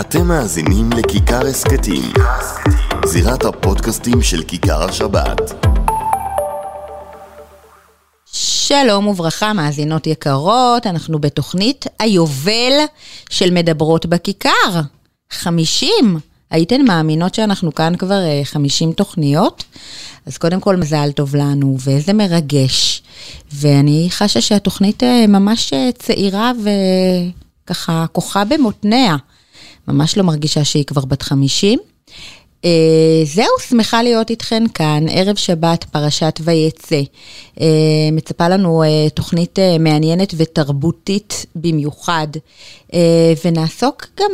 אתם מאזינים לכיכר הסכתים, זירת הפודקאסטים של כיכר השבת. שלום וברכה, מאזינות יקרות, אנחנו בתוכנית היובל של מדברות בכיכר. 50. הייתן מאמינות שאנחנו כאן כבר 50 תוכניות? אז קודם כל, מזל טוב לנו, ואיזה מרגש. ואני חשה שהתוכנית ממש צעירה וככה כוחה במותניה. ממש לא מרגישה שהיא כבר בת 50. Uh, זהו, שמחה להיות איתכן כאן, ערב שבת, פרשת ויצא. Uh, מצפה לנו uh, תוכנית uh, מעניינת ותרבותית במיוחד, uh, ונעסוק גם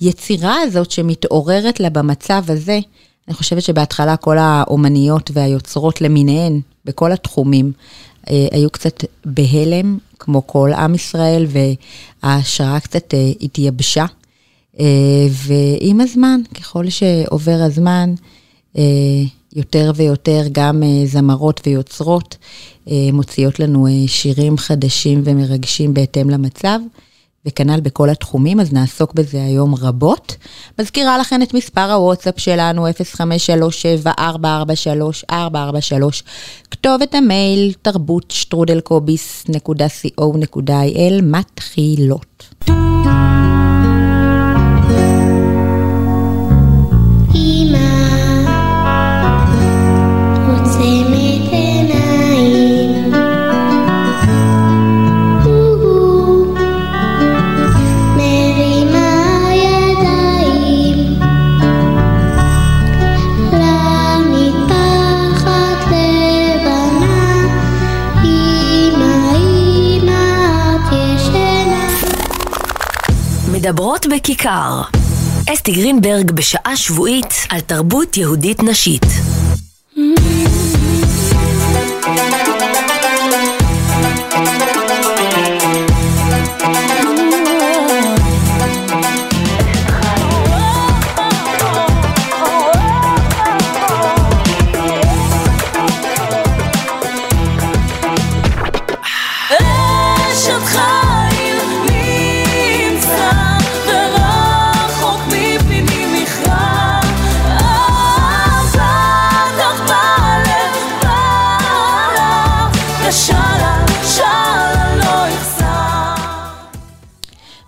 ביצירה uh, הזאת שמתעוררת לה במצב הזה. אני חושבת שבהתחלה כל האומניות והיוצרות למיניהן, בכל התחומים, היו קצת בהלם, כמו כל עם ישראל, וההשראה קצת uh, התייבשה. אה, ועם הזמן, ככל שעובר הזמן, אה, יותר ויותר גם אה, זמרות ויוצרות מוציאות לנו שירים חדשים ומרגשים בהתאם למצב, וכנ"ל בכל התחומים, אז נעסוק בזה היום רבות. מזכירה לכם את מספר הוואטסאפ שלנו, 0537443443, כתובת המייל, תרבות שטרודלקוביס.co.il, מתחילות. מדברות בכיכר. אסתי גרינברג בשעה שבועית על תרבות יהודית נשית.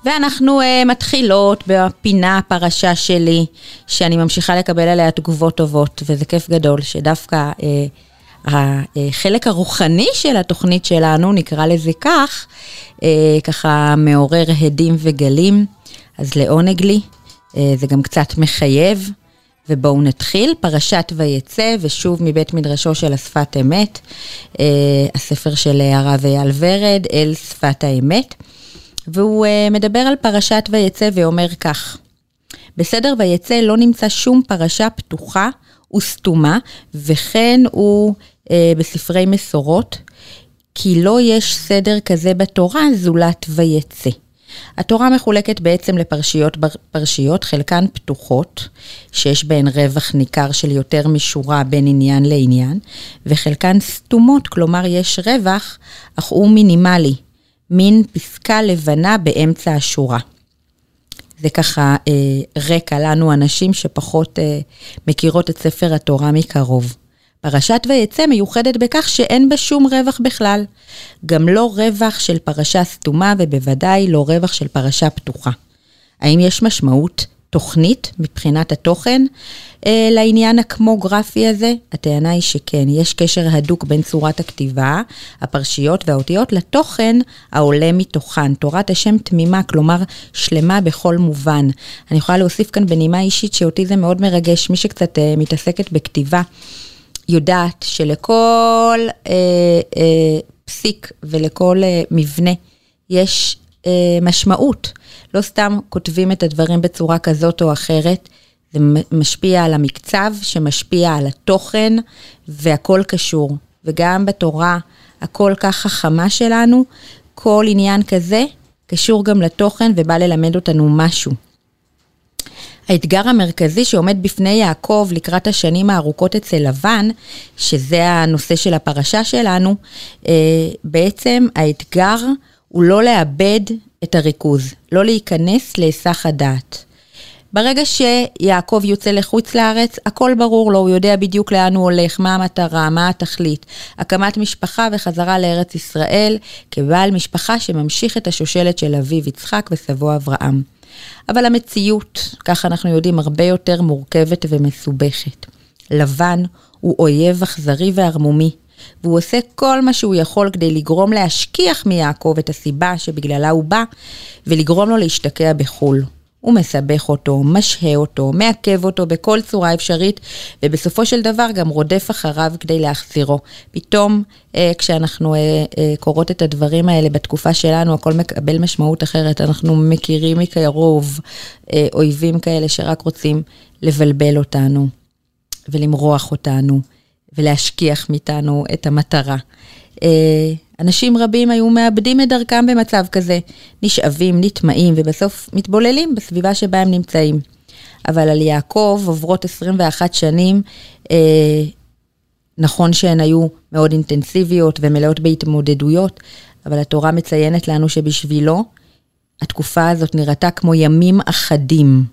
ואנחנו uh, מתחילות בפינה הפרשה שלי, שאני ממשיכה לקבל עליה תגובות טובות, וזה כיף גדול שדווקא uh, החלק הרוחני של התוכנית שלנו, נקרא לזה כך, uh, ככה מעורר הדים וגלים, אז לעונג לי, uh, זה גם קצת מחייב. ובואו נתחיל, פרשת ויצא, ושוב מבית מדרשו של השפת אמת, הספר של הרב אייל ורד, אל שפת האמת. והוא uh, מדבר על פרשת ויצא ואומר כך: בסדר ויצא לא נמצא שום פרשה פתוחה וסתומה, וכן הוא uh, בספרי מסורות, כי לא יש סדר כזה בתורה זולת ויצא. התורה מחולקת בעצם לפרשיות פרשיות, חלקן פתוחות, שיש בהן רווח ניכר של יותר משורה בין עניין לעניין, וחלקן סתומות, כלומר יש רווח, אך הוא מינימלי, מין פסקה לבנה באמצע השורה. זה ככה אה, רקע לנו, אנשים שפחות אה, מכירות את ספר התורה מקרוב. פרשת ויצא מיוחדת בכך שאין בה שום רווח בכלל. גם לא רווח של פרשה סתומה ובוודאי לא רווח של פרשה פתוחה. האם יש משמעות תוכנית מבחינת התוכן אה, לעניין הקמוגרפי הזה? הטענה היא שכן, יש קשר הדוק בין צורת הכתיבה, הפרשיות והאותיות לתוכן העולה מתוכן. תורת השם תמימה, כלומר שלמה בכל מובן. אני יכולה להוסיף כאן בנימה אישית שאותי זה מאוד מרגש, מי שקצת אה, מתעסקת בכתיבה. יודעת שלכל אה, אה, פסיק ולכל אה, מבנה יש משמעות. לא סתם כותבים את הדברים בצורה כזאת או אחרת, זה משפיע על המקצב, שמשפיע על התוכן, והכל קשור. וגם בתורה הכל כך חכמה שלנו, כל עניין כזה קשור גם לתוכן ובא ללמד אותנו משהו. האתגר המרכזי שעומד בפני יעקב לקראת השנים הארוכות אצל לבן, שזה הנושא של הפרשה שלנו, אה, בעצם האתגר הוא לא לאבד את הריכוז, לא להיכנס להיסח הדעת. ברגע שיעקב יוצא לחוץ לארץ, הכל ברור לו, הוא יודע בדיוק לאן הוא הולך, מה המטרה, מה התכלית. הקמת משפחה וחזרה לארץ ישראל כבעל משפחה שממשיך את השושלת של אביו יצחק וסבו אברהם. אבל המציאות, כך אנחנו יודעים, הרבה יותר מורכבת ומסובכת. לבן הוא אויב אכזרי וערמומי, והוא עושה כל מה שהוא יכול כדי לגרום להשכיח מיעקב את הסיבה שבגללה הוא בא, ולגרום לו להשתקע בחו"ל. הוא מסבך אותו, משהה אותו, מעכב אותו בכל צורה אפשרית, ובסופו של דבר גם רודף אחריו כדי להחזירו. פתאום, אה, כשאנחנו אה, אה, קוראות את הדברים האלה בתקופה שלנו, הכל מקבל משמעות אחרת. אנחנו מכירים מקרוב אה, אויבים כאלה שרק רוצים לבלבל אותנו, ולמרוח אותנו, ולהשכיח מאיתנו את המטרה. אה, אנשים רבים היו מאבדים את דרכם במצב כזה, נשאבים, נטמעים ובסוף מתבוללים בסביבה שבה הם נמצאים. אבל על יעקב עוברות 21 שנים, אה, נכון שהן היו מאוד אינטנסיביות ומלאות בהתמודדויות, אבל התורה מציינת לנו שבשבילו התקופה הזאת נראתה כמו ימים אחדים.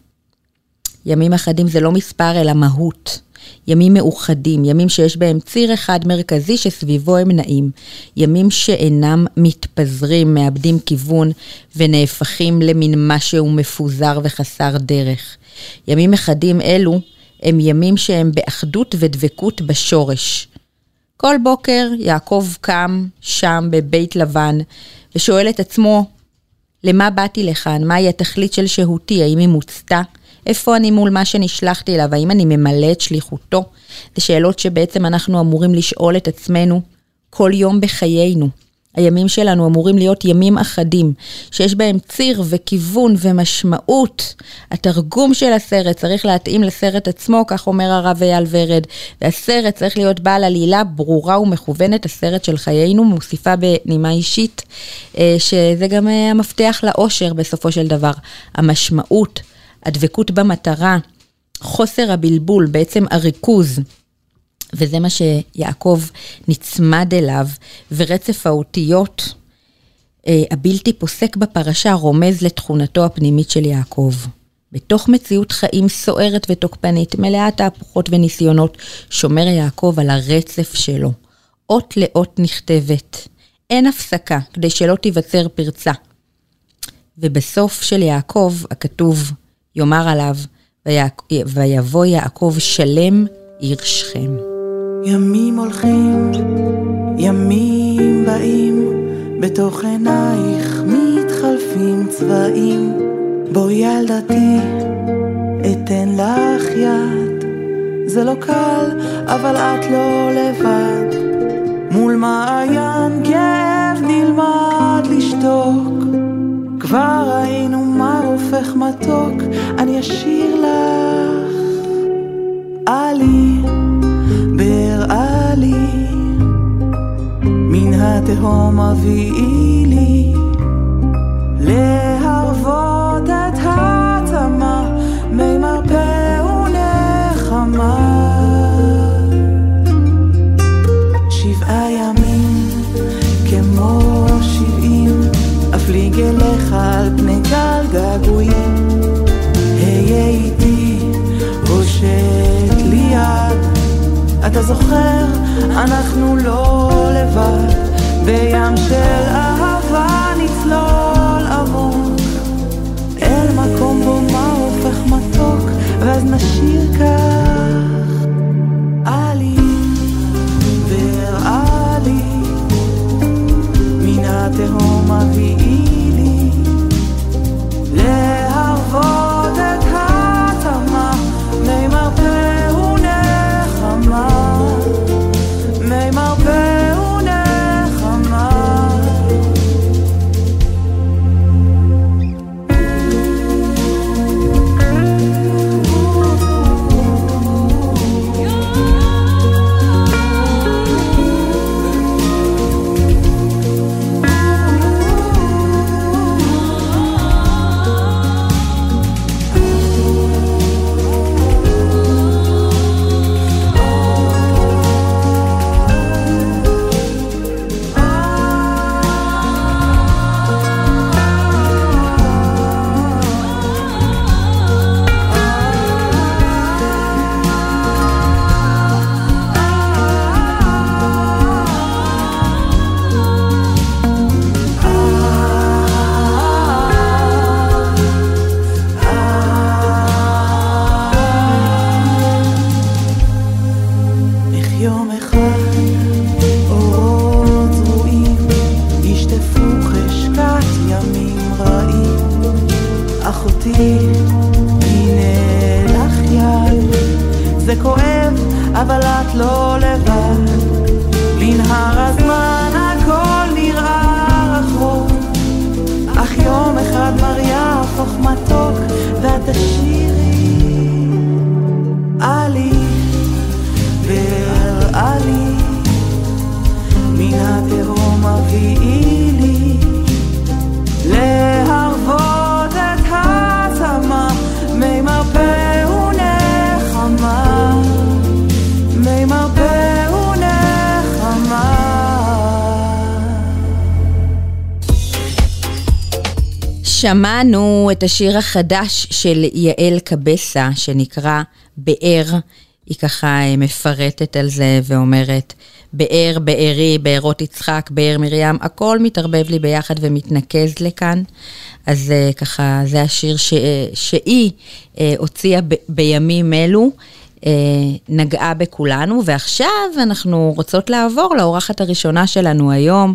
ימים אחדים זה לא מספר אלא מהות. ימים מאוחדים, ימים שיש בהם ציר אחד מרכזי שסביבו הם נעים, ימים שאינם מתפזרים, מאבדים כיוון ונהפכים למין משהו מפוזר וחסר דרך. ימים אחדים אלו הם ימים שהם באחדות ודבקות בשורש. כל בוקר יעקב קם שם בבית לבן ושואל את עצמו, למה באתי לכאן? מהי התכלית של שהותי? האם היא מוצתה? איפה אני מול מה שנשלחתי אליו? האם אני ממלא את שליחותו? זה שאלות שבעצם אנחנו אמורים לשאול את עצמנו כל יום בחיינו. הימים שלנו אמורים להיות ימים אחדים, שיש בהם ציר וכיוון ומשמעות. התרגום של הסרט צריך להתאים לסרט עצמו, כך אומר הרב אייל ורד, והסרט צריך להיות בעל עלילה ברורה ומכוונת, הסרט של חיינו, מוסיפה בנימה אישית, אה, שזה גם אה, המפתח לאושר בסופו של דבר. המשמעות, הדבקות במטרה, חוסר הבלבול, בעצם הריכוז. וזה מה שיעקב נצמד אליו, ורצף האותיות אה, הבלתי פוסק בפרשה רומז לתכונתו הפנימית של יעקב. בתוך מציאות חיים סוערת ותוקפנית, מלאת תהפוכות וניסיונות, שומר יעקב על הרצף שלו. אות לאות נכתבת. אין הפסקה כדי שלא תיווצר פרצה. ובסוף של יעקב הכתוב, יאמר עליו, ויבוא יעקב שלם עיר שכם. ימים הולכים, ימים באים, בתוך עינייך מתחלפים צבעים. בואי ילדתי, אתן לך יד. זה לא קל, אבל את לא לבד. מול מעיין כאב נלמד לשתוק. כבר ראינו מה הופך מתוק, אני אשיר לך. עלי, באר עלי, מן התהום אביאי לי, להרוות את העצמה, זוכר, אנחנו לא לבד, בים של אהבה נצלול עמוק, אל מקום בו מה הופך מתוק, ואז נשיר כך. שמענו את השיר החדש של יעל קבסה, שנקרא באר. היא ככה אה, מפרטת על זה ואומרת, באר, בארי, בארות יצחק, באר מרים, הכל מתערבב לי ביחד ומתנקז לכאן. אז אה, ככה, זה השיר ש, אה, שהיא אה, הוציאה ב, בימים אלו. אה, נגעה בכולנו, ועכשיו אנחנו רוצות לעבור לאורחת הראשונה שלנו היום,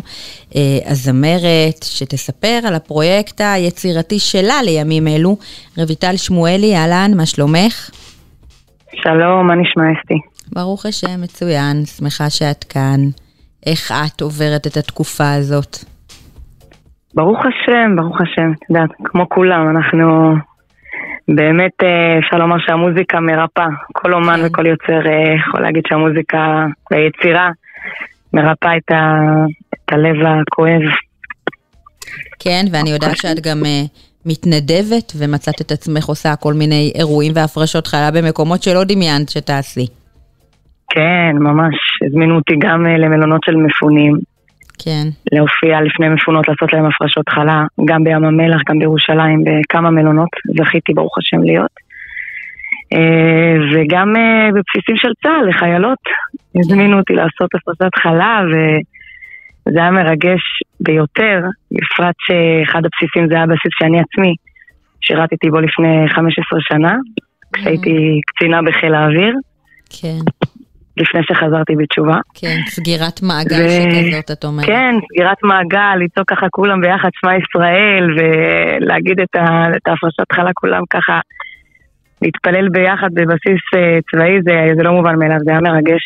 אה, הזמרת, שתספר על הפרויקט היצירתי שלה לימים אלו. רויטל שמואלי, אהלן, מה שלומך? שלום, מה נשמע אסתי? ברוך השם, מצוין, שמחה שאת כאן. איך את עוברת את התקופה הזאת? ברוך השם, ברוך השם, את יודעת, כמו כולם, אנחנו באמת, אה, אפשר לומר שהמוזיקה מרפאה. כל אומן כן. וכל יוצר אה, יכול להגיד שהמוזיקה והיצירה מרפאה את, ה, את הלב הכואב. כן, ואני יודעת שאת גם uh, מתנדבת ומצאת את עצמך עושה כל מיני אירועים והפרשות חלה במקומות שלא דמיינת שתעשי. כן, ממש, הזמינו אותי גם אה, למלונות של מפונים, כן, להופיע לפני מפונות, לעשות להם הפרשות חלה, גם בים המלח, גם בירושלים, בכמה מלונות, זכיתי ברוך השם להיות. אה, וגם אה, בבסיסים של צה"ל, לחיילות, הזמינו אותי לעשות הפרשת חלה, וזה היה מרגש ביותר, בפרט שאחד הבסיסים זה היה בסיס שאני עצמי שירתתי בו לפני 15 שנה, כשהייתי קצינה בחיל האוויר, כן, לפני שחזרתי בתשובה. כן, סגירת מעגל ו- שכזאת, את אומרת. כן, סגירת מעגל, לצעוק ככה כולם ביחד שמע ישראל, ולהגיד את, ה, את ההפרשת חלה כולם ככה, להתפלל ביחד בבסיס אה, צבאי, זה, זה לא מובן מאליו, זה היה מרגש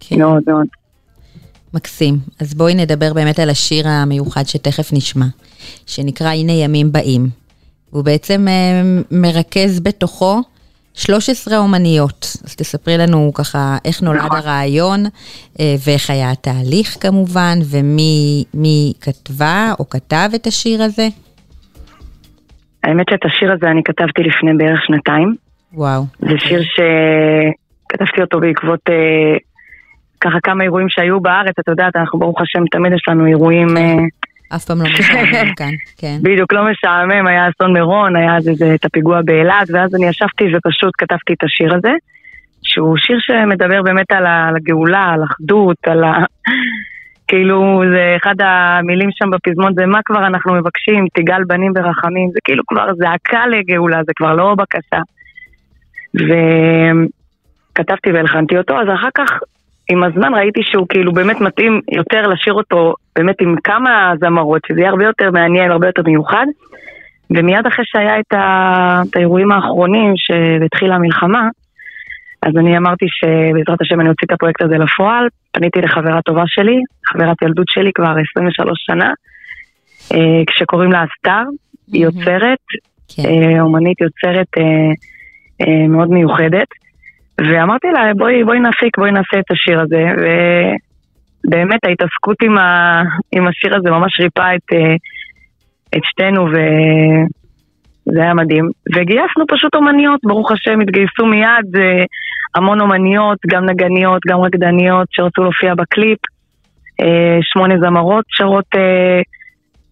כן. מאוד מאוד. מקסים. אז בואי נדבר באמת על השיר המיוחד שתכף נשמע, שנקרא הנה ימים באים. הוא בעצם אה, מרכז בתוכו 13 אומניות. אז תספרי לנו ככה איך נולד נכון. הרעיון, אה, ואיך היה התהליך כמובן, ומי מי כתבה או כתב את השיר הזה. האמת שאת השיר הזה אני כתבתי לפני בערך שנתיים. וואו. זה שיר שכתבתי אותו בעקבות אה, ככה כמה אירועים שהיו בארץ, את יודעת, אנחנו ברוך השם תמיד יש לנו אירועים... אה, אף פעם לא משעמם כאן, כן. בדיוק, לא משעמם, היה אסון מירון, היה אז איזה את הפיגוע באילת, ואז אני ישבתי ופשוט כתבתי את השיר הזה, שהוא שיר שמדבר באמת על הגאולה, על אחדות, על ה... כאילו, זה אחד המילים שם בפזמון, זה מה כבר אנחנו מבקשים, תגאל בנים ברחמים, זה כאילו כבר זעקה לגאולה, זה כבר לא בקשה. וכתבתי והלחנתי אותו, אז אחר כך, עם הזמן ראיתי שהוא כאילו באמת מתאים יותר לשיר אותו באמת עם כמה זמרות, שזה יהיה הרבה יותר מעניין, הרבה יותר מיוחד. ומיד אחרי שהיה את, ה... את האירועים האחרונים שהתחילה המלחמה, אז אני אמרתי שבעזרת השם אני אוציא את הפרויקט הזה לפועל. פניתי לחברה טובה שלי, חברת ילדות שלי כבר 23 שנה, אה, כשקוראים לה אסתר, היא. יוצרת, כן. אה, אומנית יוצרת אה, מאוד מיוחדת. ואמרתי לה, בואי, בואי נפיק, בואי נעשה את השיר הזה. ובאמת ההתעסקות עם, ה, עם השיר הזה ממש ריפאה את, אה, את שתינו, וזה היה מדהים. וגייסנו פשוט אומניות, ברוך השם, התגייסו מיד אה, המון אומניות, גם נגניות, גם רקדניות, שרצו להופיע בקליפ. אה, שמונה זמרות שרות,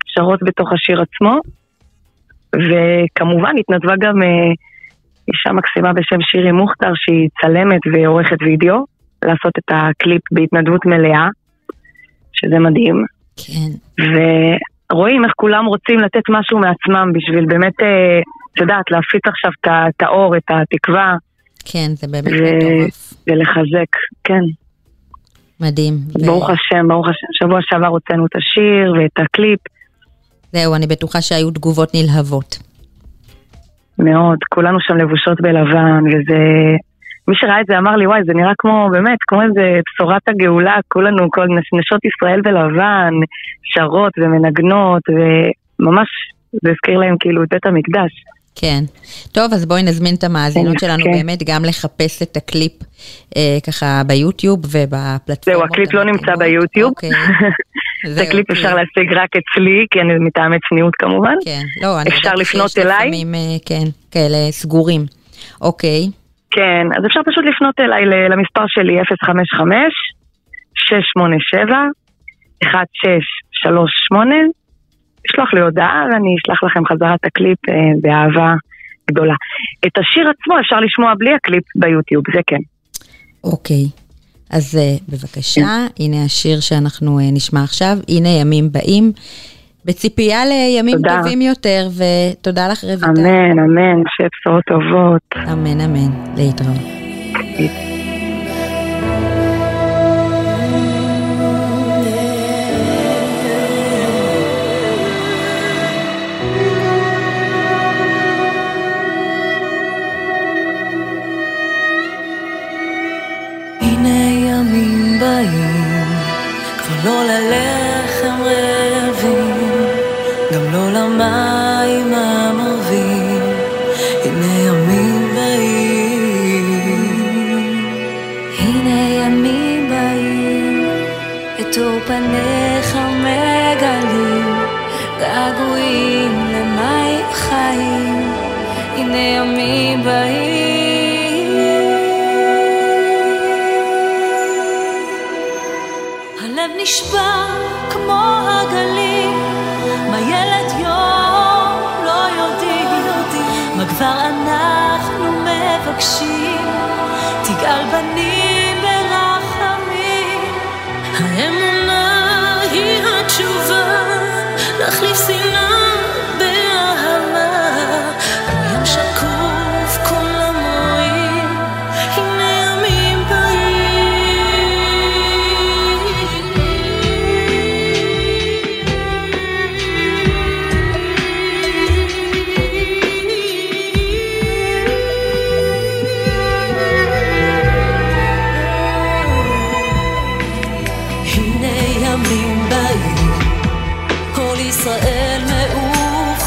שרות בתוך השיר עצמו. וכמובן התנדבה גם אישה מקסימה בשם שירי מוכתר, שהיא צלמת ועורכת וידאו, לעשות את הקליפ בהתנדבות מלאה, שזה מדהים. כן. ורואים איך כולם רוצים לתת משהו מעצמם בשביל באמת, אה, את יודעת, להפיץ עכשיו את האור, את התקווה, כן, זה באמת ו- מטורף. ולחזק, כן. מדהים. ו- ברוך השם, ברוך השם. שבוע שעבר הוצאנו את השיר ואת הקליפ. זהו, אני בטוחה שהיו תגובות נלהבות. מאוד. כולנו שם לבושות בלבן, וזה... מי שראה את זה אמר לי, וואי, זה נראה כמו, באמת, כמו איזה בשורת הגאולה, כולנו, כל נשות ישראל בלבן, שרות ומנגנות, וממש, זה הזכיר להם כאילו את בית המקדש. כן. טוב, אז בואי נזמין את המאזינות כן, שלנו כן. באמת גם לחפש את הקליפ אה, ככה ביוטיוב ובפלטפורמות. זהו, הקליפ לא נמצא. ביוטיוב. אוקיי. את זהו, הקליפ כי- אפשר להשיג רק אצלי, כי אני מטעמי צניעות כמובן. כן, לא, אני אפשר לפנות שיש אליי? לפעמים, אה, כן, כאלה סגורים. אוקיי, כן, אז אפשר פשוט לפנות אליי למספר שלי 055 687 1638 לשלוח לי הודעה ואני אשלח לכם חזרה את הקליפ אה, באהבה גדולה. את השיר עצמו אפשר לשמוע בלי הקליפ ביוטיוב, זה כן. אוקיי. אז אה, בבקשה, הנה השיר שאנחנו אה, נשמע עכשיו, הנה ימים באים. בציפייה לימים תודה. טובים יותר, ותודה לך רויטל. אמן, אמן, שיהיה בשורות טובות. אמן, אמן. להתראות. לא ללחם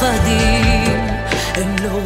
מאוחדים, הם לא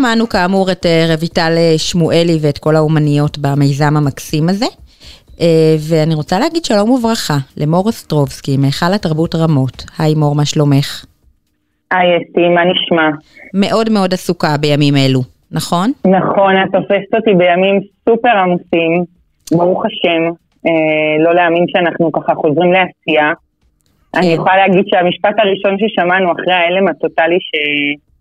שמענו כאמור את אה, רויטל אה, שמואלי ואת כל האומניות במיזם המקסים הזה. אה, ואני רוצה להגיד שלום וברכה למור אסטרובסקי, מהיכל התרבות רמות. היי מור, מה שלומך? היי אסתי, מה נשמע? מאוד מאוד עסוקה בימים אלו, נכון? נכון, את תופסת אותי בימים סופר עמוסים, ברוך השם, אה, לא להאמין שאנחנו ככה חוזרים לעשייה. אני יכולה להגיד שהמשפט הראשון ששמענו אחרי ההלם הטוטלי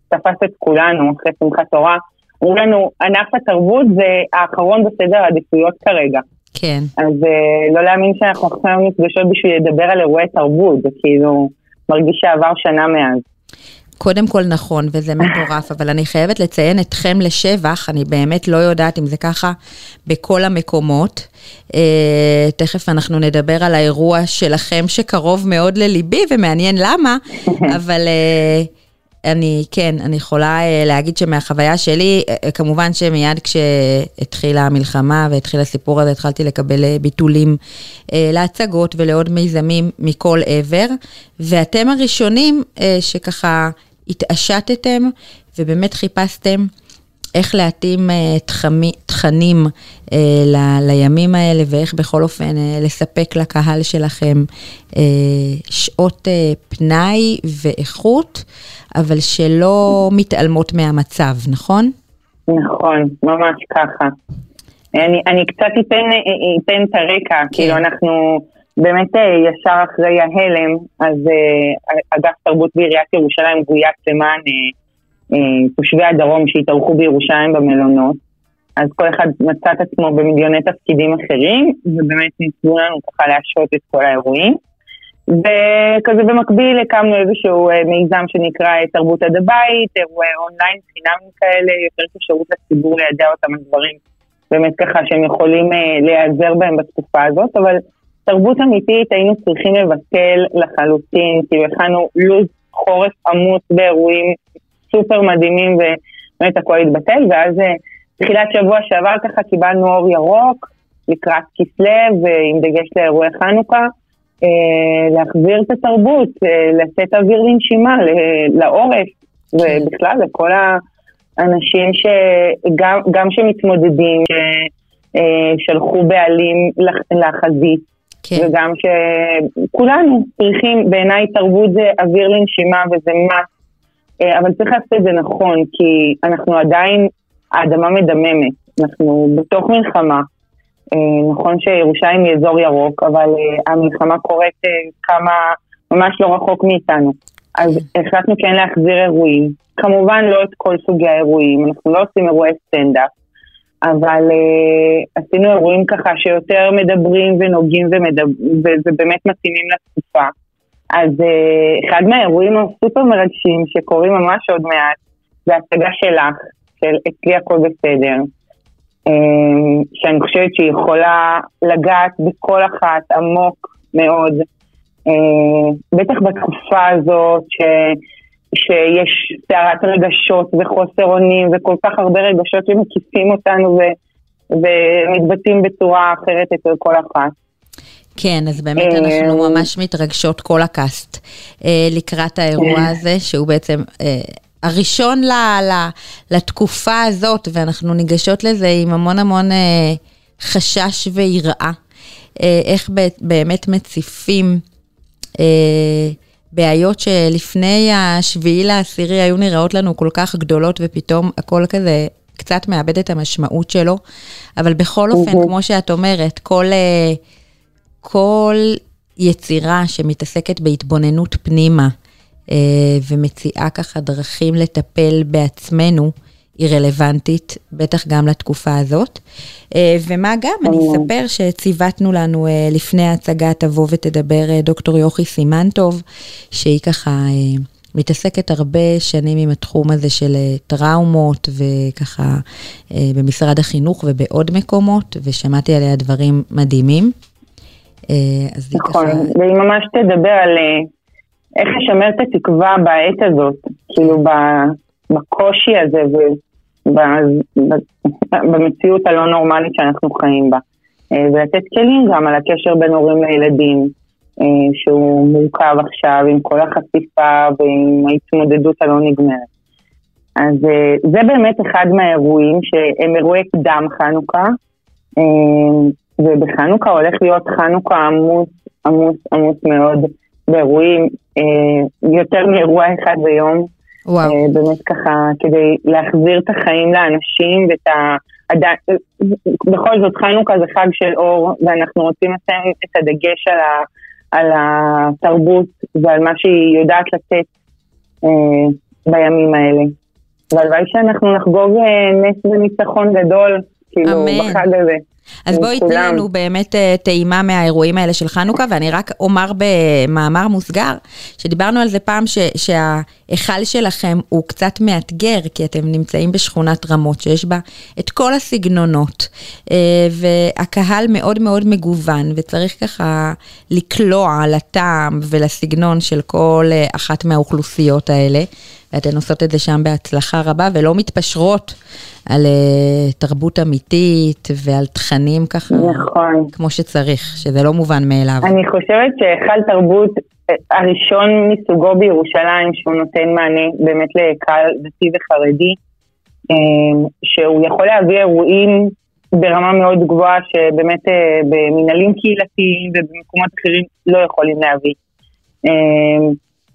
שתפס את כולנו, אחרי שמחת תורה, אמרו לנו, ענף התרבות זה האחרון בסדר העדיפויות כרגע. כן. אז אה, לא להאמין שאנחנו עכשיו נפגשות בשביל לדבר על אירועי תרבות, זה כאילו מרגיש שעבר שנה מאז. קודם כל נכון, וזה מטורף, אבל אני חייבת לציין אתכם לשבח, אני באמת לא יודעת אם זה ככה בכל המקומות. אה, תכף אנחנו נדבר על האירוע שלכם שקרוב מאוד לליבי, ומעניין למה, אבל אה, אני, כן, אני יכולה אה, להגיד שמהחוויה שלי, אה, אה, כמובן שמיד כשהתחילה המלחמה והתחיל הסיפור הזה, התחלתי לקבל ביטולים להצגות ולעוד מיזמים מכל עבר, ואתם הראשונים שככה התעשתתם ובאמת חיפשתם איך להתאים אה, תחמי, תכנים אה, ל, לימים האלה ואיך בכל אופן אה, לספק לקהל שלכם אה, שעות אה, פנאי ואיכות, אבל שלא מתעלמות מהמצב, נכון? נכון, ממש ככה. אני, אני קצת אתן, אה, אתן את הרקע, כן. כאילו אנחנו באמת אה, ישר אחרי ההלם, אז אה, אגף תרבות בעיריית ירושלים גויס למען תושבי הדרום שהתארחו בירושלים במלונות. אז כל אחד מצא את עצמו במיליוני תפקידים אחרים, ובאמת ניסו לנו ככה להשעות את כל האירועים. וכזה במקביל הקמנו איזשהו מיזם שנקרא תרבות עד הבית, אירועי אונליין חינמים כאלה, יותר כשירות לציבור לידע אותם על דברים באמת ככה שהם יכולים להיעזר בהם בתקופה הזאת, אבל תרבות אמיתית היינו צריכים לבטל לחלוטין, כאילו הכנו לו"ז חורף עמוס באירועים סופר מדהימים ובאמת הכל התבטל, ואז תחילת שבוע שעבר ככה קיבלנו אור ירוק לקראת כסלו ועם דגש לאירועי חנוכה. להחזיר את התרבות, לתת אוויר לנשימה לעורף ובכלל לכל האנשים שגם שמתמודדים, ששלחו בעלים לחזית כן. וגם שכולנו צריכים, בעיניי תרבות זה אוויר לנשימה וזה מה, אבל צריך לעשות את זה נכון, כי אנחנו עדיין, האדמה מדממת, אנחנו בתוך מלחמה. נכון שירושלים היא אזור ירוק, אבל המלחמה קורית כמה, ממש לא רחוק מאיתנו. אז החלטנו כן להחזיר אירועים. כמובן לא את כל סוגי האירועים, אנחנו לא עושים אירועי סטנדאפ, אבל uh, עשינו אירועים ככה שיותר מדברים ונוגעים ומדבר, ובאמת מתאימים לתקופה. אז uh, אחד מהאירועים הסופר מרגשים שקורים ממש עוד מעט, זה הצגה שלך, של אצלי הכל בסדר. Uh, שאני חושבת שהיא יכולה לגעת בכל אחת עמוק מאוד. Uh, בטח בתקופה הזאת, ש... שיש סערת רגשות וחוסר אונים וכל כך הרבה רגשות שמקיפים אותנו ו, ומתבטאים בצורה אחרת אצל כל אחת. כן, אז באמת אנחנו ממש מתרגשות כל הקאסט אה, לקראת האירוע הזה, שהוא בעצם אה, הראשון ל, ל, לתקופה הזאת, ואנחנו ניגשות לזה עם המון המון אה, חשש ויראה. איך באמת מציפים בעיות שלפני השביעי לעשירי היו נראות לנו כל כך גדולות, ופתאום הכל כזה קצת מאבד את המשמעות שלו. אבל בכל אופן, כמו שאת אומרת, כל, אה, כל יצירה שמתעסקת בהתבוננות פנימה, אה, ומציעה ככה דרכים לטפל בעצמנו, היא רלוונטית, בטח גם לתקופה הזאת. אה, ומה גם, אני אספר שציוותנו לנו אה, לפני ההצגה, תבוא ותדבר דוקטור יוכי סימנטוב, שהיא ככה מתעסקת הרבה שנים עם התחום הזה של טראומות, וככה במשרד החינוך ובעוד מקומות, ושמעתי עליה דברים מדהימים. אז היא נכון, ככה... והיא ממש תדבר על איך לשמר את התקווה בעת הזאת, כאילו בקושי הזה, במציאות הלא נורמלית שאנחנו חיים בה. אה, ולתת כלים גם על הקשר בין הורים לילדים, אה, שהוא מורכב עכשיו עם כל החשיפה ועם ההתמודדות הלא נגמרת. אז אה, זה באמת אחד מהאירועים שהם אירועי קדם חנוכה, אה, ובחנוכה הולך להיות חנוכה עמוס, עמוס, עמוס מאוד באירועים, אה, יותר מאירוע אחד ביום. וואו. אה, באמת ככה, כדי להחזיר את החיים לאנשים ואת ה... עדיין- בכל זאת חנוכה זה חג של אור, ואנחנו רוצים לשים את הדגש על, ה... על התרבות ועל מה שהיא יודעת לתת אה, בימים האלה. והלוואי שאנחנו נחגוג אה, נס וניצחון גדול, כאילו, אמן. בחג הזה. אז בואי תני. לנו באמת אה, טעימה מהאירועים האלה של חנוכה, ואני רק אומר במאמר מוסגר, שדיברנו על זה פעם, ש, שההיכל שלכם הוא קצת מאתגר, כי אתם נמצאים בשכונת רמות, שיש בה את כל הסגנונות, אה, והקהל מאוד מאוד מגוון, וצריך ככה לקלוע לטעם ולסגנון של כל אה, אחת מהאוכלוסיות האלה. ואתן עושות את זה שם בהצלחה רבה, ולא מתפשרות על uh, תרבות אמיתית ועל תכנים ככה, נכון. כמו שצריך, שזה לא מובן מאליו. אני חושבת שהיכל תרבות אה, הראשון מסוגו בירושלים, שהוא נותן מענה באמת לקהל דתי וחרדי, אה, שהוא יכול להביא אירועים ברמה מאוד גבוהה, שבאמת במנהלים קהילתיים ובמקומות אחרים לא יכולים להביא.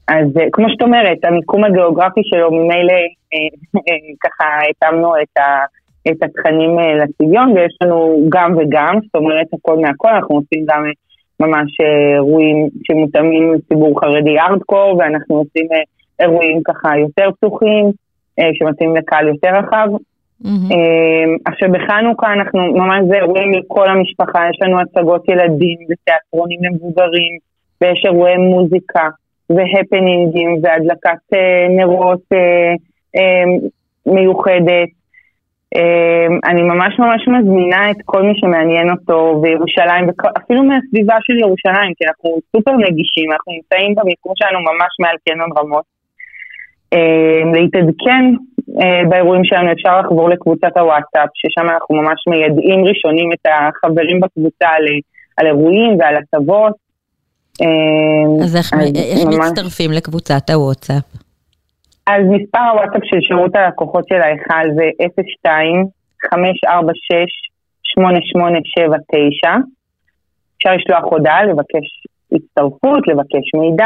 אז אה, כמו שאת אומרת, המיקום הגיאוגרפי שלו ממילא אה, אה, ככה התאמנו את ה... את התכנים לצביון, ויש לנו גם וגם, זאת אומרת הכל מהכל, אנחנו עושים גם ממש אירועים שמותאמים לציבור חרדי ארדקור, ואנחנו עושים אירועים ככה יותר פתוחים, שמתאימים לקהל יותר רחב. אה, עכשיו בחנוכה אנחנו ממש זה אירועים לכל המשפחה, יש לנו הצגות ילדים ותיאטרונים למבוגרים, ויש אירועי מוזיקה והפנינגים והדלקת אה, נרות אה, אה, מיוחדת. אמ, אני ממש ממש מזמינה את כל מי שמעניין אותו בירושלים, וכ- אפילו מהסביבה של ירושלים, כי אנחנו סופר נגישים, אנחנו נמצאים במיקום שלנו ממש מעל קניון רמות. אמ, להתעדכן אה, באירועים שלנו אפשר לחבור לקבוצת הוואטסאפ, ששם אנחנו ממש מיידעים ראשונים את החברים בקבוצה על, על אירועים ועל הטבות. אמ, אז איך, איך ממש- מצטרפים לקבוצת הוואטסאפ? אז מספר הוואטסאפ של שירות הלקוחות של ההיכל זה 02-546-8879. אפשר לשלוח הודעה, לבקש הצטרפות, לבקש מידע.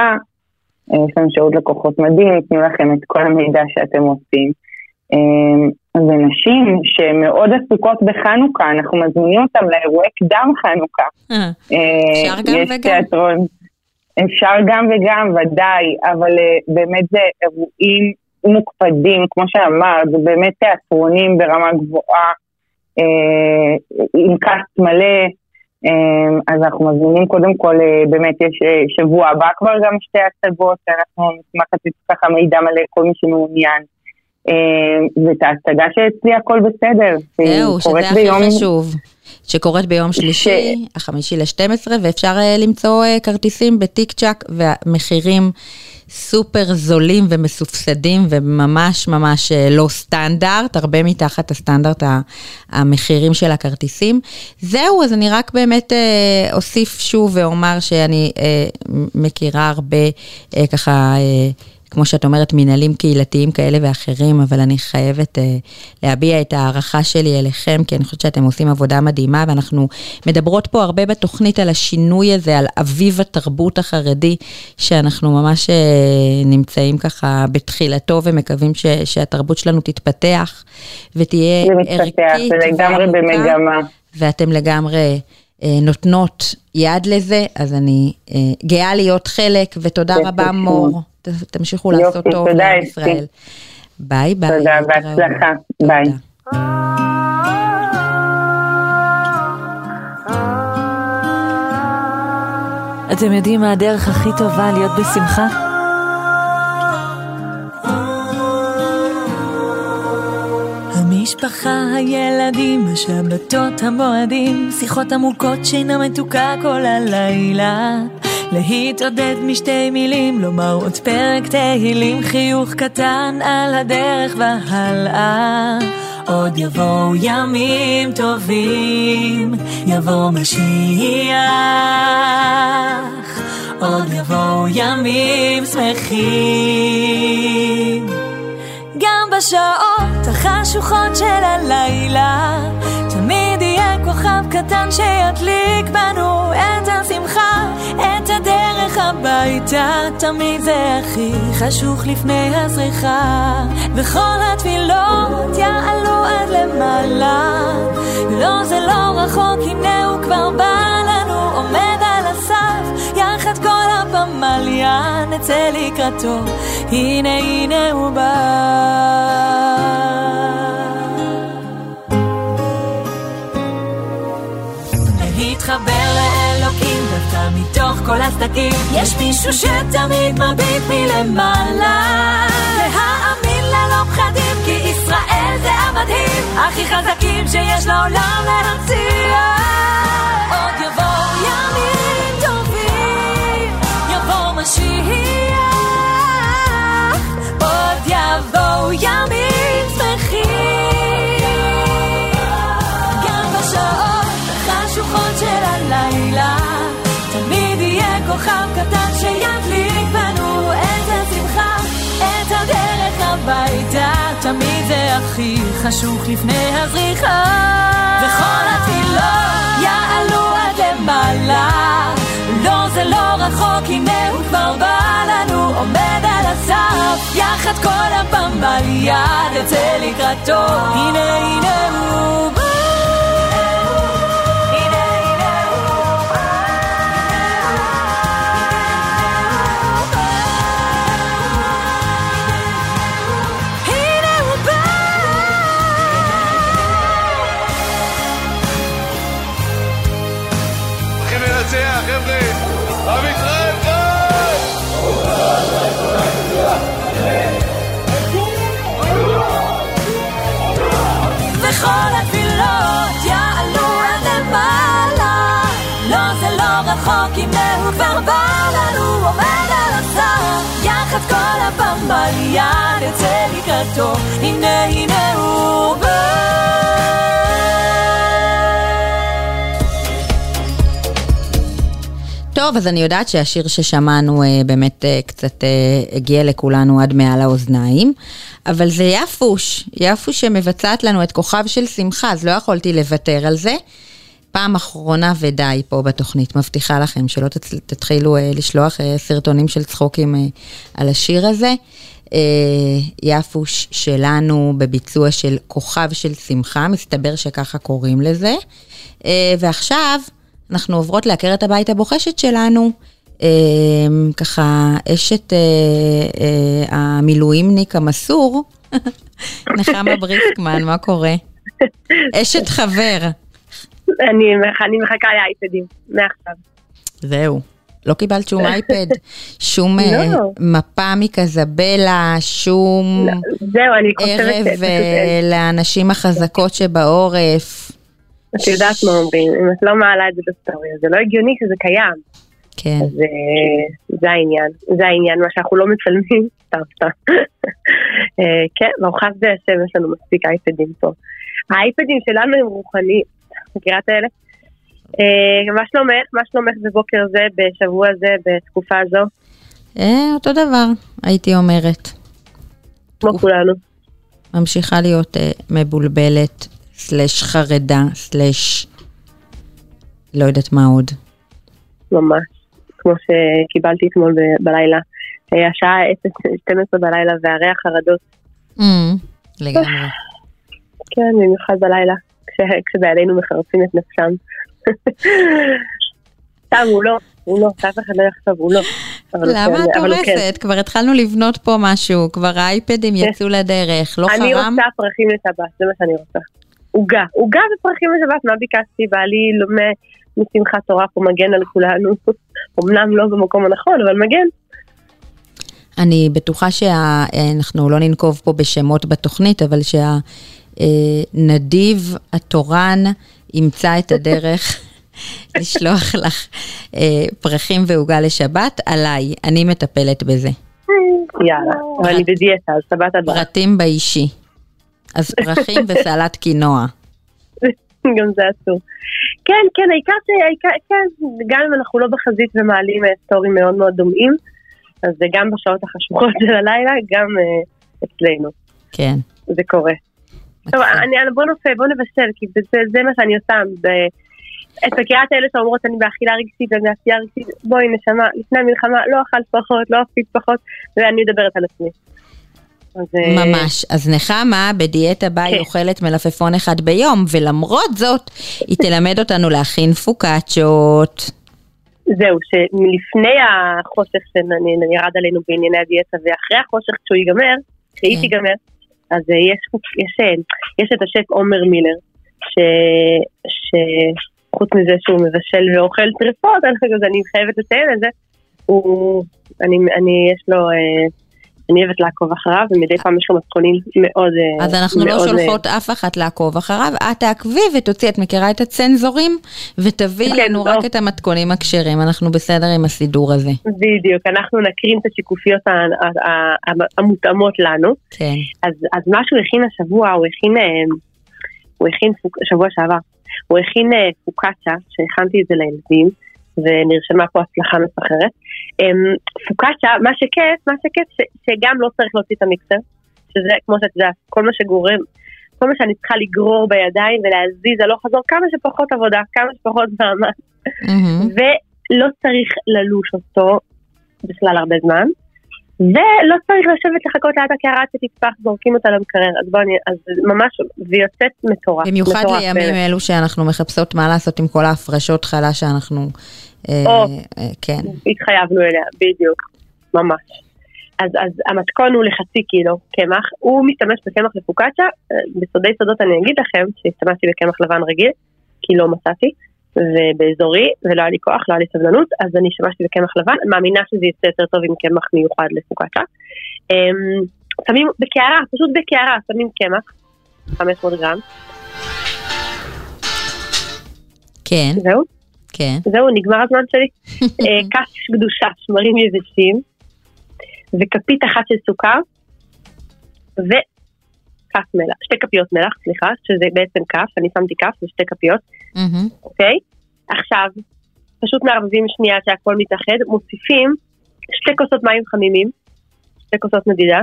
אה, יש לנו שירות לקוחות מדהים, ייתנו לכם את כל המידע שאתם רוצים. אה, ונשים שמאוד עסוקות בחנוכה, אנחנו מזמינים אותם לאירועי קדם חנוכה. אה, אה, אפשר גם יש וגם. תיאטרון. אפשר גם וגם, ודאי, אבל אה, באמת זה אירועים מוקפדים, כמו שאמרת, זה באמת תיאטרונים ברמה גבוהה, אה, עם קאסט מלא, אה, אז אנחנו מזמינים קודם כל, אה, באמת יש אה, שבוע הבא כבר גם שתי הצגות, שאנחנו נשמח לתת ככה מידע מלא לכל מי שמעוניין. אה, ואת ההצגה שאצלי הכל בסדר. זהו, שזה קורית הכי חשוב. שקורית ביום שלישי, החמישי ל-12, ואפשר אה, למצוא אה, כרטיסים בטיק צ'אק, והמחירים סופר זולים ומסובסדים, וממש ממש אה, לא סטנדרט, הרבה מתחת הסטנדרט המחירים של הכרטיסים. זהו, אז אני רק באמת אה, אוסיף שוב ואומר שאני אה, מכירה הרבה אה, ככה... אה, כמו שאת אומרת, מנהלים קהילתיים כאלה ואחרים, אבל אני חייבת אה, להביע את ההערכה שלי אליכם, כי אני חושבת שאתם עושים עבודה מדהימה, ואנחנו מדברות פה הרבה בתוכנית על השינוי הזה, על אביב התרבות החרדי, שאנחנו ממש אה, נמצאים ככה בתחילתו, ומקווים ש, שהתרבות שלנו תתפתח, ותהיה מתפתח, ערכית זה לגמרי במגמה. ואתם לגמרי... אה, נותנות יד לזה, אז אני אה, גאה להיות חלק, ותודה זה רבה. מור. ת- תמשיכו יופי, לעשות טוב תודה, לעם. ישראל. ביי ביי. תודה. בהצלחה. תודה. ביי. אתם יודעים מה הדרך הכי טובה להיות בשמחה? המשפחה, הילדים, השבתות, המועדים, שיחות עמוקות, שינה מתוקה כל הלילה. להתעודד משתי מילים, לומר עוד פרק תהילים, חיוך קטן על הדרך והלאה. עוד יבואו ימים טובים, יבוא משיח. עוד יבואו ימים שמחים. גם בשעות החשוכות של הלילה תמיד יהיה כוכב קטן שידליק בנו את השמחה, הביתה, תמיד זה הכי חשוך לפני הזריחה. וכל התפילות יעלו עד למעלה, לא זה לא רחוק, הנה הוא כבר בא לנו, עומד על הסף, יחד כל הפמליה, נצא לקראתו, הנה הנה הוא בא. כל הסדקים יש מישהו שתמיד מביט מלמעלה. להאמין ללא פחדים כי ישראל זה המדהים. הכי חזקים שיש לעולם להציע. עוד יבואו ימים טובים יבוא משיח. עוד יבואו ימים כוכב קטן שידליק בנו את השמחה את הדרך הביתה. תמיד זה הכי חשוך לפני הזריחה. וכל התפילות יעלו עד למעלה. לא זה לא רחוק הנה הוא כבר בא לנו. עומד על הסף יחד כל הפעם ביד נצא לקראתו. הנה הנה הוא בא וכל התפילות יעלו עד למעלה. לא זה לא רחוק הנה הוא כבר בא לנו עומד על הסף יחד כל הפמליה נצא לקראתו. הנה הנה הוא בא טוב, אז אני יודעת שהשיר ששמענו אה, באמת אה, קצת אה, הגיע לכולנו עד מעל האוזניים, אבל זה יפוש, יפוש שמבצעת לנו את כוכב של שמחה, אז לא יכולתי לוותר על זה. פעם אחרונה ודי פה בתוכנית, מבטיחה לכם שלא תצ... תתחילו אה, לשלוח אה, סרטונים של צחוקים אה, על השיר הזה. אה, יפוש שלנו בביצוע של כוכב של שמחה, מסתבר שככה קוראים לזה. אה, ועכשיו אנחנו עוברות לעקרת הבית הבוחשת שלנו, אה, ככה אשת אה, אה, המילואימניק המסור, נחמה בריסקמן, מה קורה? אשת חבר. אני, אני מחכה לאייפדים, מעכשיו. זהו. לא קיבלת שום אייפד, שום אה, לא. מפה מקזבלה, שום זהו, אני ערב אה, אין. לאנשים החזקות שבעורף. את יודעת מה אומרים, אם את לא מעלה את זה בסטוריה, זה לא הגיוני שזה קיים. כן. אז אה, זה העניין, זה העניין, מה שאנחנו לא מצלמים, סתם סתם. אה, כן, באר שבע יש לנו מספיק אייפדים פה. האייפדים שלנו הם רוחניים, מכירה את האלה? אה, מה שלומך? מה שלומך בבוקר זה, בשבוע זה, בתקופה הזו? אותו דבר, הייתי אומרת. כמו כולנו. ממשיכה להיות מבולבלת, סלש חרדה, סלש לא יודעת מה עוד. ממש, כמו שקיבלתי אתמול ב- בלילה. אה, השעה 12 בלילה והרי החרדות, Mm, לגמרי. כן, במיוחד בלילה, כש- כשבעלינו מחרפים את נפשם. סתם, הוא לא, הוא לא, שאף אחד לא יחשוב, הוא לא. למה כן, את כן. הורסת? כבר התחלנו לבנות פה משהו, כבר האייפדים יצאו לדרך, לא אני חרם? רוצה פרחים לשבת, זה מה שאני רוצה. עוגה, עוגה ופרחים לשבת, מה ביקשתי? בעלי לומד משמחת תורה פה מגן על כולנו. אמנם לא במקום הנכון, אבל מגן. אני בטוחה שאנחנו לא ננקוב פה בשמות בתוכנית, אבל שהנדיב התורן ימצא את הדרך לשלוח לך אה, פרחים ועוגה לשבת עליי, אני מטפלת בזה. יאללה, אבל אני בדיאטה, אז הבאה. פרטים באישי. אז פרחים וסלט קינוע. גם זה אסור. כן, כן, העיקר ש... כן, גם אם אנחנו לא בחזית ומעלים אה, סטורים מאוד מאוד דומים, אז זה גם בשעות החשוכות של הלילה, גם אה, אצלנו. כן. זה קורה. טוב, אני, בוא נופל, בוא נבשל, כי זה, זה מה שאני עושה. ב... את מכירה את אלה שאומרות אני באכילה רגשית ובעשייה רגשית, בואי נשמה, לפני המלחמה לא אכלת פחות, לא אפיק פחות, ואני מדברת על עצמי. אז, ממש. אז נחמה בדיאטה בה היא כן. אוכלת מלפפון אחד ביום, ולמרות זאת, היא תלמד אותנו להכין פוקאצ'ות. זהו, שלפני החושך שירד עלינו בענייני הדיאטה ואחרי החושך כשהוא ייגמר, כשהיא כן. תיגמר, אז אה, יש, יש, אה, יש את השף עומר מילר, ש, שחוץ מזה שהוא מבשל ואוכל טרפות, אז אני חייבת לציין את זה, הוא, אני, אני, יש לו, אה, אני אוהבת לעקוב אחריו, ומדי פעם יש לו מתכונים מאוד... אה, אז אנחנו לא מאוד, אה, שולחות אף אחת לעקוב אחריו, את תעקבי ותוציאי, את מכירה את הצנזורים? ותביאי כן, לנו לא. רק את המתכונים הכשרים, אנחנו בסדר עם הסידור הזה. בדיוק, אנחנו נקרין את השיקופיות המותאמות לנו. כן. אז, אז מה שהוא הכין השבוע, הוא הכין, אה, הוא הכין שבוע שעבר, הוא הכין פוקצ'ה, שהכנתי את זה לילדים, ונרשמה פה הצלחה מסחררת. אה, פוקצ'ה, מה שכיף, מה שכיף, ש, שגם לא צריך להוציא את המיקסר, שזה כמו שאת יודעת, כל מה שגורם, כל מה שאני צריכה לגרור בידיים ולהזיז הלוך חזור, כמה שפחות עבודה, כמה שפחות מאמץ. מהמם. ולא צריך ללוש אותו בכלל הרבה זמן, ולא צריך לשבת לחכות ליד הקערה עד שתצפח, זורקים אותה למקרר, אז בואי, אז ממש, והיא יוצאת מטורף. במיוחד מטורף לימים באמת. אלו שאנחנו מחפשות מה לעשות עם כל ההפרשות חלה שאנחנו... אה, או. אה, כן. התחייבנו אליה, בדיוק, ממש. אז, אז המתכון הוא לחצי קילו קמח, הוא משתמש בקמח לפוקצ'ה, אה, בסודי סודות אני אגיד לכם שהשתמשתי בקמח לבן רגיל, כי לא מצאתי, ובאזורי, ולא היה לי כוח, לא היה לי סבלנות, אז אני השתמשתי בקמח לבן, מאמינה שזה יצא יותר טוב עם קמח מיוחד לפוקצ'ה. אמ, שמים בקערה, פשוט בקערה, שמים קמח, 500 גרם, כן, זהו, כן. זהו, נגמר הזמן שלי. אה, כף קדושה, שמרים יבשים, וכפית אחת של סוכר, וכף מלח, שתי כפיות מלח, סליחה, שזה בעצם כף, אני שמתי כף, זה שתי כפיות. אוקיי? עכשיו, פשוט מערבבים שנייה שהכל מתאחד, מוסיפים שתי כוסות מים חמימים, שתי כוסות מדידה.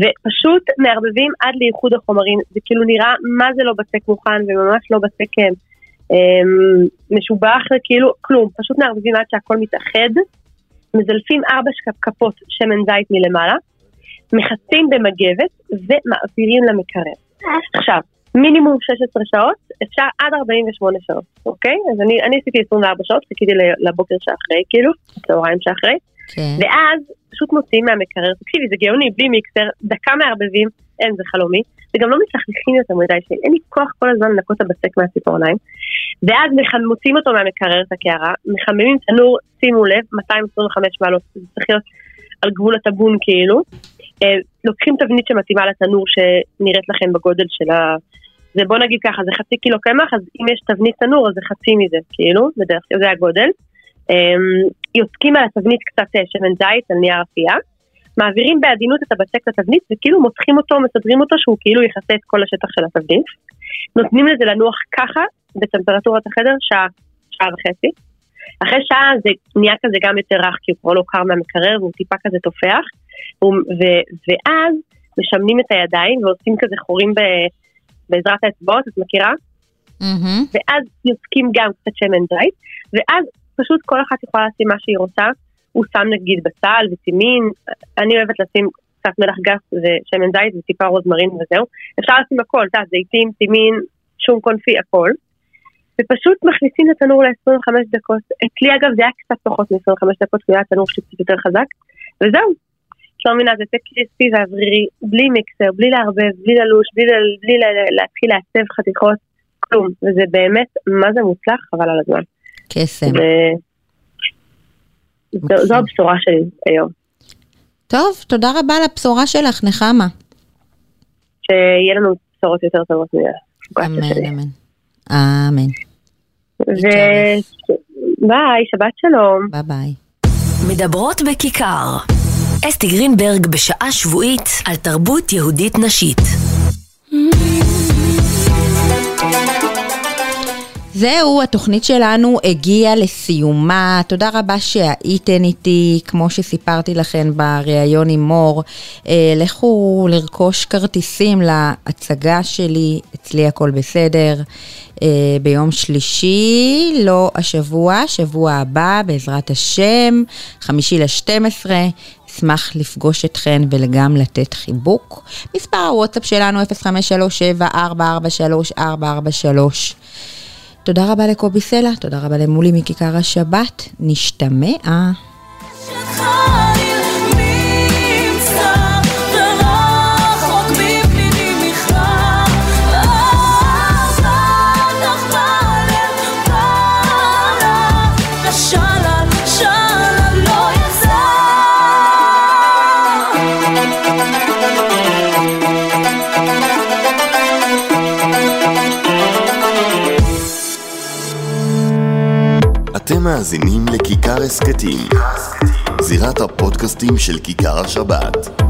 ופשוט מערבבים עד לאיחוד החומרים. זה כאילו נראה מה זה לא בצק מוכן וממש לא בצק אה, משובח, כאילו כלום. פשוט מערבבים עד שהכל מתאחד, מזלפים ארבע כפות שמן זית מלמעלה, מכסים במגבת ומעבירים למקרר. עכשיו, מינימום 16 שעות, אפשר עד 48 שעות, אוקיי? אז אני, אני עשיתי 24 שעות, חיכיתי לבוקר שאחרי, כאילו, צהריים שאחרי. כן. ואז פשוט מוציאים מהמקרר, תקשיבי, זה גאוני, בלי מיקסר, דקה מערבבים, אין, זה חלומי, וגם לא מצחצחים יותר מדי, שאין לי כוח כל הזמן לנקות את הבצק מהציפורניים. ואז מוציאים אותו מהמקרר, את הקערה, מחממים תנור, שימו לב, 225 מעלות, זה צריך להיות על גבול הטבון כאילו. אה, לוקחים תבנית שמתאימה לתנור שנראית לכם בגודל של ה... זה בוא נגיד ככה, זה חצי קילו קמח, אז אם יש תבנית תנור אז זה חצי מזה, כאילו, בדרך כלל זה הגודל. יוצקים על התבנית קצת אה, שמן זית על נייר אפייה, מעבירים בעדינות את הבצק לתבנית וכאילו מותחים אותו, מסדרים אותו שהוא כאילו יכסה את כל השטח של התבנית. נותנים לזה לנוח ככה, בטמפרטורת החדר, שעה, שעה וחצי. אחרי שעה זה נהיה כזה גם יותר רך, כי הוא כבר לא קר מהמקרר והוא טיפה כזה תופח. ו- ואז משמנים את הידיים ועושים כזה חורים ב- בעזרת האצבעות, את מכירה? מהמם. ואז יוצקים גם קצת שמן זית, ואז פשוט כל אחת יכולה לשים מה שהיא רוצה. הוא שם נגיד בצל וצימין, אני אוהבת לשים קצת מלח גס ושמן זית וטיפה רוזמרין וזהו. אפשר לשים הכל, את יודעת, זיתים, צימין, שום קונפי, הכל. ופשוט מכניסים לתנור ל-25 דקות. אצלי אגב זה היה קצת פחות מ-25 דקות, כי היה תנור שלי קצת יותר חזק, וזהו. את לא מבינה, זה טק קריספי ואוורירי, בלי מיקסר, בלי לערבב, בלי ללוש, בלי, בלי להתחיל לעצב חתיכות, כלום. וזה באמת, מה זה מוצלח, חבל על הזמן. קסם. ו- זו- זו הבשורה שלי היום. טוב, תודה רבה על הבשורה שלך, נחמה. שיהיה לנו בשורות יותר טובות מהפוקאצ'ה אמן. אמן. אמן. ו- ביי, שבת שלום. ביי ביי. מדברות בכיכר. אסתי גרינברג בשעה שבועית על תרבות יהודית נשית. זהו, התוכנית שלנו הגיעה לסיומה. תודה רבה שהייתן איתי, כמו שסיפרתי לכם בריאיון עם מור. אה, לכו לרכוש כרטיסים להצגה שלי, אצלי הכל בסדר, אה, ביום שלישי, לא השבוע, שבוע הבא, בעזרת השם, חמישי לשתים עשרה. אשמח לפגוש אתכן וגם לתת חיבוק. מספר הוואטסאפ שלנו 0537-443-443. תודה רבה לקובי סלע, תודה רבה למולי מכיכר השבת, נשתמע. אתם מאזינים לכיכר הסכתים, זירת הפודקאסטים של כיכר השבת.